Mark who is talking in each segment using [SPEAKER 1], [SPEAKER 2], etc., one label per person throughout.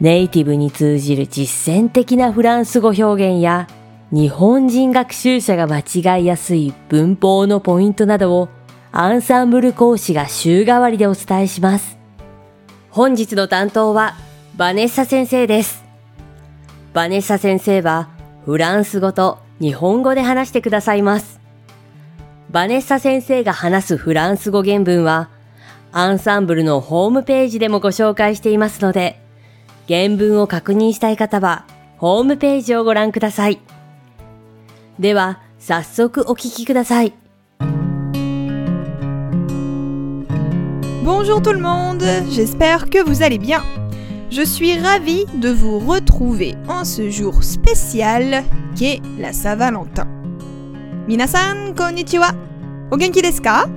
[SPEAKER 1] ネイティブに通じる実践的なフランス語表現や日本人学習者が間違いやすい文法のポイントなどをアンサンブル講師が週替わりでお伝えします。本日の担当はバネッサ先生です。バネッサ先生はフランス語と日本語で話してくださいます。バネッサ先生が話すフランス語原文はアンサンブルのホームページでもご紹介していますので、原文を確認したい方はホームページをご覧ください。では、早速お聞きください。
[SPEAKER 2] Bonjour tout le monde, j'espère que vous allez bien. Je suis ravie de vous retrouver en ce jour spécial qu'est la Saint-Valentin. Minasan konnichiwa. O genki desu ka?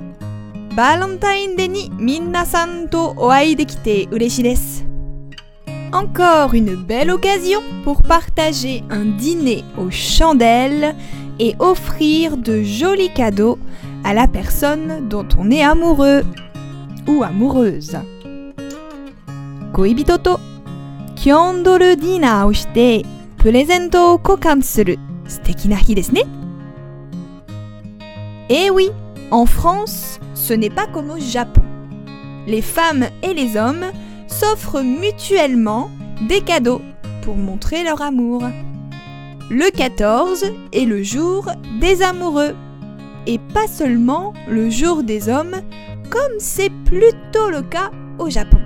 [SPEAKER 2] Valentine Day ni minasan to oai dekite ureshi desu. encore une belle occasion pour partager un dîner aux chandelles et offrir de jolis cadeaux à la personne dont on est amoureux ou amoureuse. Koibito to dina ou shite presento kokan suru. Eh oui, en France, ce n'est pas comme au Japon. Les femmes et les hommes s'offrent mutuellement des cadeaux pour montrer leur amour. Le 14 est le jour des amoureux et pas seulement le jour des hommes comme c'est plutôt le cas au Japon.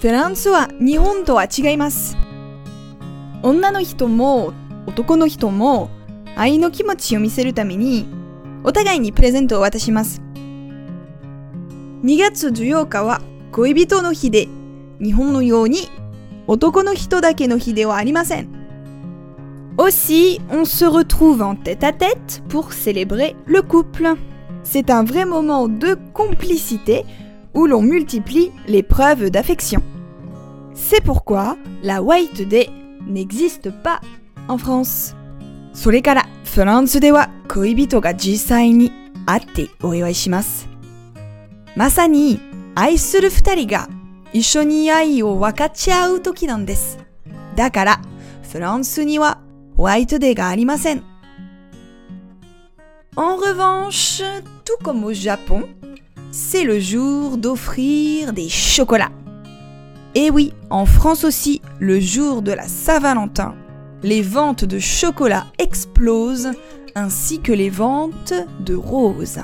[SPEAKER 2] フランスは日本とは違います。女の人も男の人も愛の気持ちを見せるためにお互いにプレゼントを渡します。2月14日は 恋人の日で日本のように男の人だけの日ではありません。Aussi, on se retrouve en tête à tête pour célébrer le couple. C'est un vrai moment de complicité où l'on multiplie les preuves d'affection. C'est pourquoi la White Day n'existe pas en France. それからフランスでは恋人が実際に会ってお祝いします。まさに 愛する二人が一緒に愛を分かち合う時なんです。だからフランスにはホワイトデーがありません。En revanche, tout comme au Japon, c'est le jour d'offrir des chocolats. Et oui, en France aussi, le jour de la Saint-Valentin, les ventes de chocolat explosent, ainsi que les ventes de roses.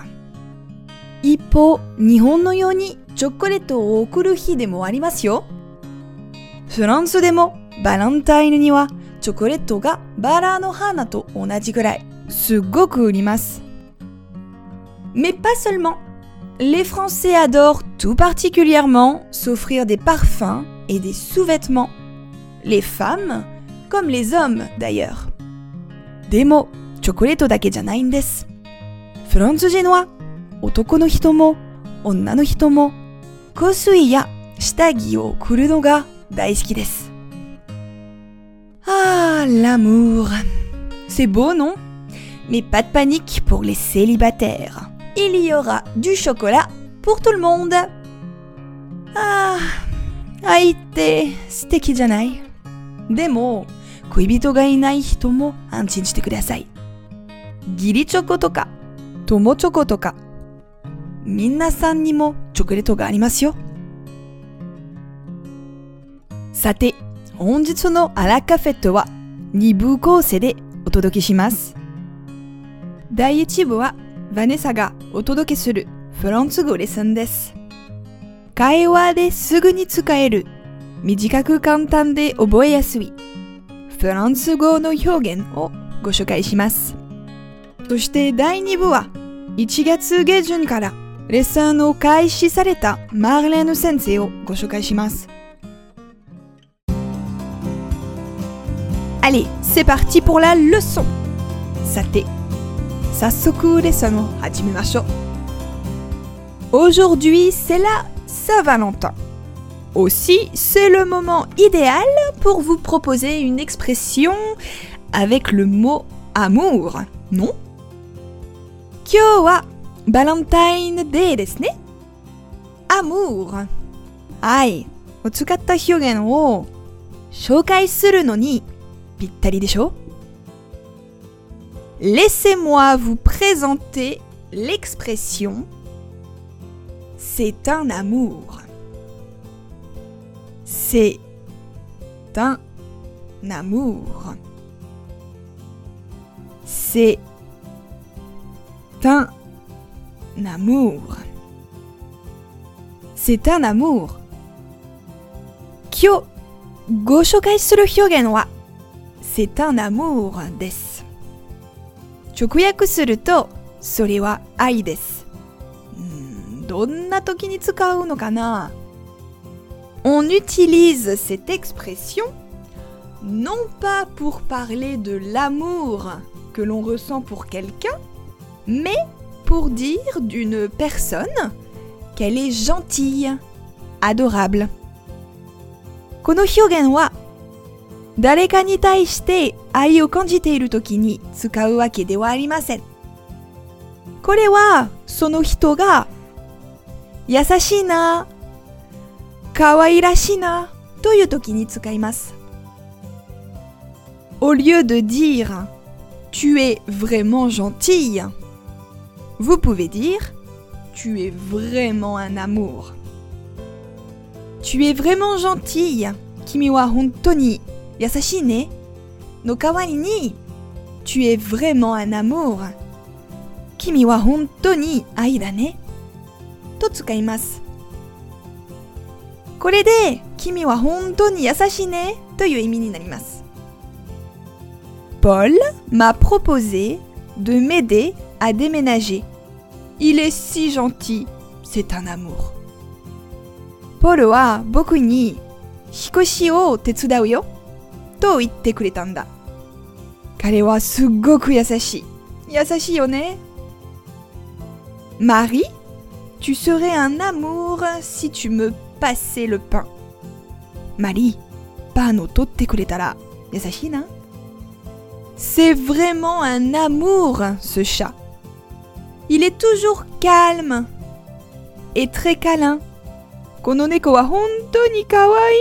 [SPEAKER 2] 一方、日本のように チョコレートを贈る日でもありますよ。フランスでもバレンタインにはチョコレートがバラの花と同じぐらいすごく売ります。Mais pas seulement. Les Français adorent tout particulièrement s'offrir des parfums et des sous-vêtements. Les femmes, comme les hommes d'ailleurs. でも、チョコレートだけじゃないんです。フランス人は男の人も女の人も 香水や下着を贈るのが大好きです。Ah, l'amour. C'est beau, non Mais pas de panique pour les célibataires. Il y aura du chocolat pour tout le monde. Ah, 愛って素敵じゃないでも、恋人がいない人皆さんにもチョコレートがありますよ。さて、本日のアラカフェットは2部構成でお届けします。第1部はヴァネサがお届けするフランス語レッスンです。会話ですぐに使える短く簡単で覚えやすいフランス語の表現をご紹介します。そして第2部は1月下旬からレッスンを開始されたマーレーヌ先生をご紹介します。 Allez, c'est parti pour la leçon. Sate, sassoku lesson o hajimemashou. Aujourd'hui, c'est la Saint-Valentin. Aussi, c'est le moment idéal pour vous proposer une expression avec le mot amour, non Kyo wa Valentine Day desu ne? Amour. Ai, o tsukatta hyogen o shoukai suru no ni pittari desho Laissez-moi vous présenter l'expression c'est un amour. C'est un amour. C'est un amour amour. C'est un amour. Kyo goshokai suru hyogen wa c'est un amour des. Chokuyaku suru to sore wa ai des. Hmm, donna toki ni tsukau no kana? On utilise cette expression non pas pour parler de l'amour que l'on ressent pour quelqu'un, mais pour dire d'une personne qu'elle est gentille, adorable. この表現は誰かに対して愛を感じている時に使うわけではありません。これはその人が優しいな、可愛らしいなという時に使います。Au lieu de dire tu es vraiment gentille, vous pouvez dire tu es vraiment un amour. Tu es vraiment gentille. 君は本当に優しいね。の代わりに Tu es vraiment un amour. 君は本当に愛だね。と使います。これで君は本当に優しいねという意味になります。Paul m'a proposé de m'aider à déménager. Il est si gentil, c'est un amour. Paul wa boku ni hikoshi o tetsudau yo to itte kureta nda. Kare wa sugoku yasashi. Yasashi yo ne? Marie, tu serais un amour si tu me passais le pain. Marie, pan o totte kuretara yasashi na? C'est vraiment un amour, ce chat. Il est toujours calme et très câlin. この猫は本当に可愛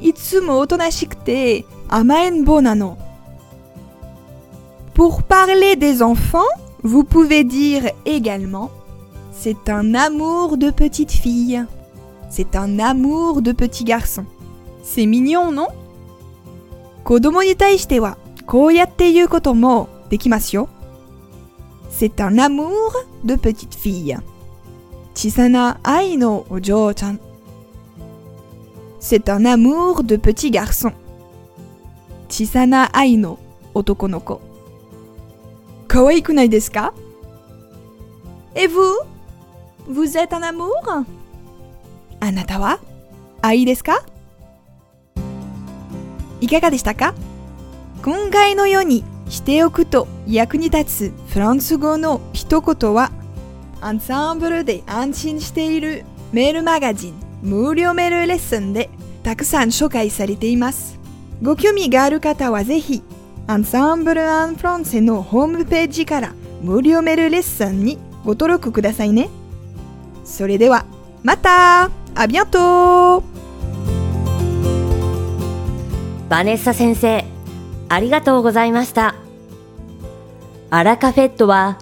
[SPEAKER 2] い。いつもおとなしくて甘えん坊なの。Pour parler des enfants, vous pouvez dire également c'est un amour de petite fille. C'est un amour de petit garçon. C'est mignon, non 子供に対してはこうやって言うこともできますよ。 C'est un amour de petite fille. 小さな愛のお嬢ちゃん。C'est un amour de petit garçon. 小さな愛の男の子。可愛くないですか Et vous Vous êtes un amour あなたは愛ですかいかがでしたか今回のように しておくと役に立つフランス語の一言はアンサンブルで安心しているメールマガジン無料メールレッスンでたくさん紹介されています。ご興味がある方はぜひアンサンブル・アン・フランセのホームページから無料メールレッスンにご登録くださいね。それではまたあビアント
[SPEAKER 1] バネッサ先生、ありがとうございました。アラカフェットは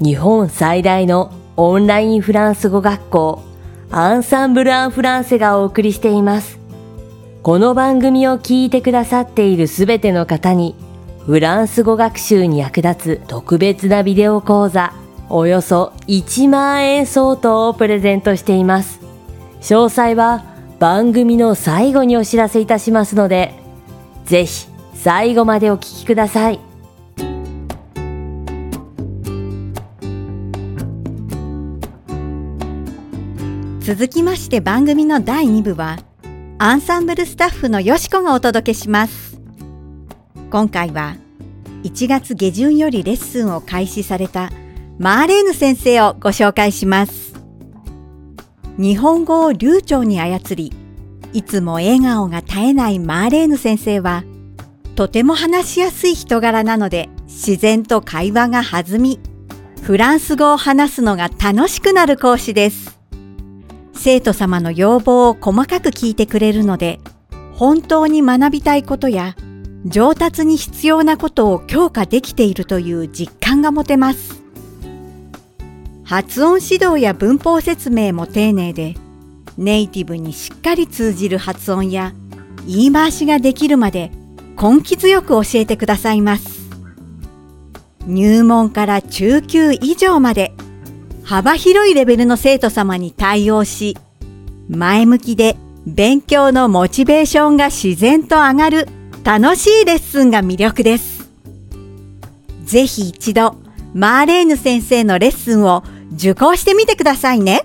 [SPEAKER 1] 日本最大のオンラインフランス語学校アンサンブル・アン・フランセがお送りしています。この番組を聞いてくださっているすべての方にフランス語学習に役立つ特別なビデオ講座およそ1万円相当をプレゼントしています。詳細は番組の最後にお知らせいたしますので、ぜひ最後までお聞きください。
[SPEAKER 3] 続きまして番組の第2部はアンサンブルスタッフのよしこがお届けします今回は1月下旬よりレッスンを開始されたマーレーヌ先生をご紹介します。日本語を流暢に操り、いつも笑顔が絶えないマーレーヌ先生は、とても話しやすい人柄なので自然と会話が弾み、フランス語を話すのが楽しくなる講師です。生徒様の要望を細かく聞いてくれるので、本当に学びたいことや上達に必要なことを強化できているという実感が持てます。発音指導や文法説明も丁寧で、ネイティブにしっかり通じる発音や言い回しができるまで根気強く教えてくださいます。入門から中級以上まで幅広いレベルの生徒様に対応し、前向きで勉強のモチベーションが自然と上がる楽しいレッスンが魅力です。ぜひ一度、マーレーヌ先生のレッスンを受講してみてくださいね。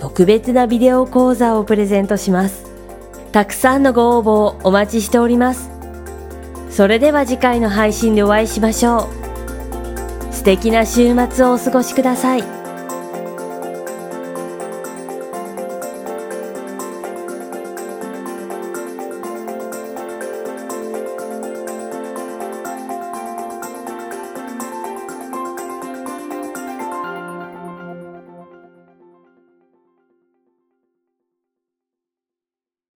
[SPEAKER 1] 特別なビデオ講座をプレゼントします。たくさんのご応募をお待ちしております。それでは次回の配信でお会いしましょう。素敵な週末をお過ごしください。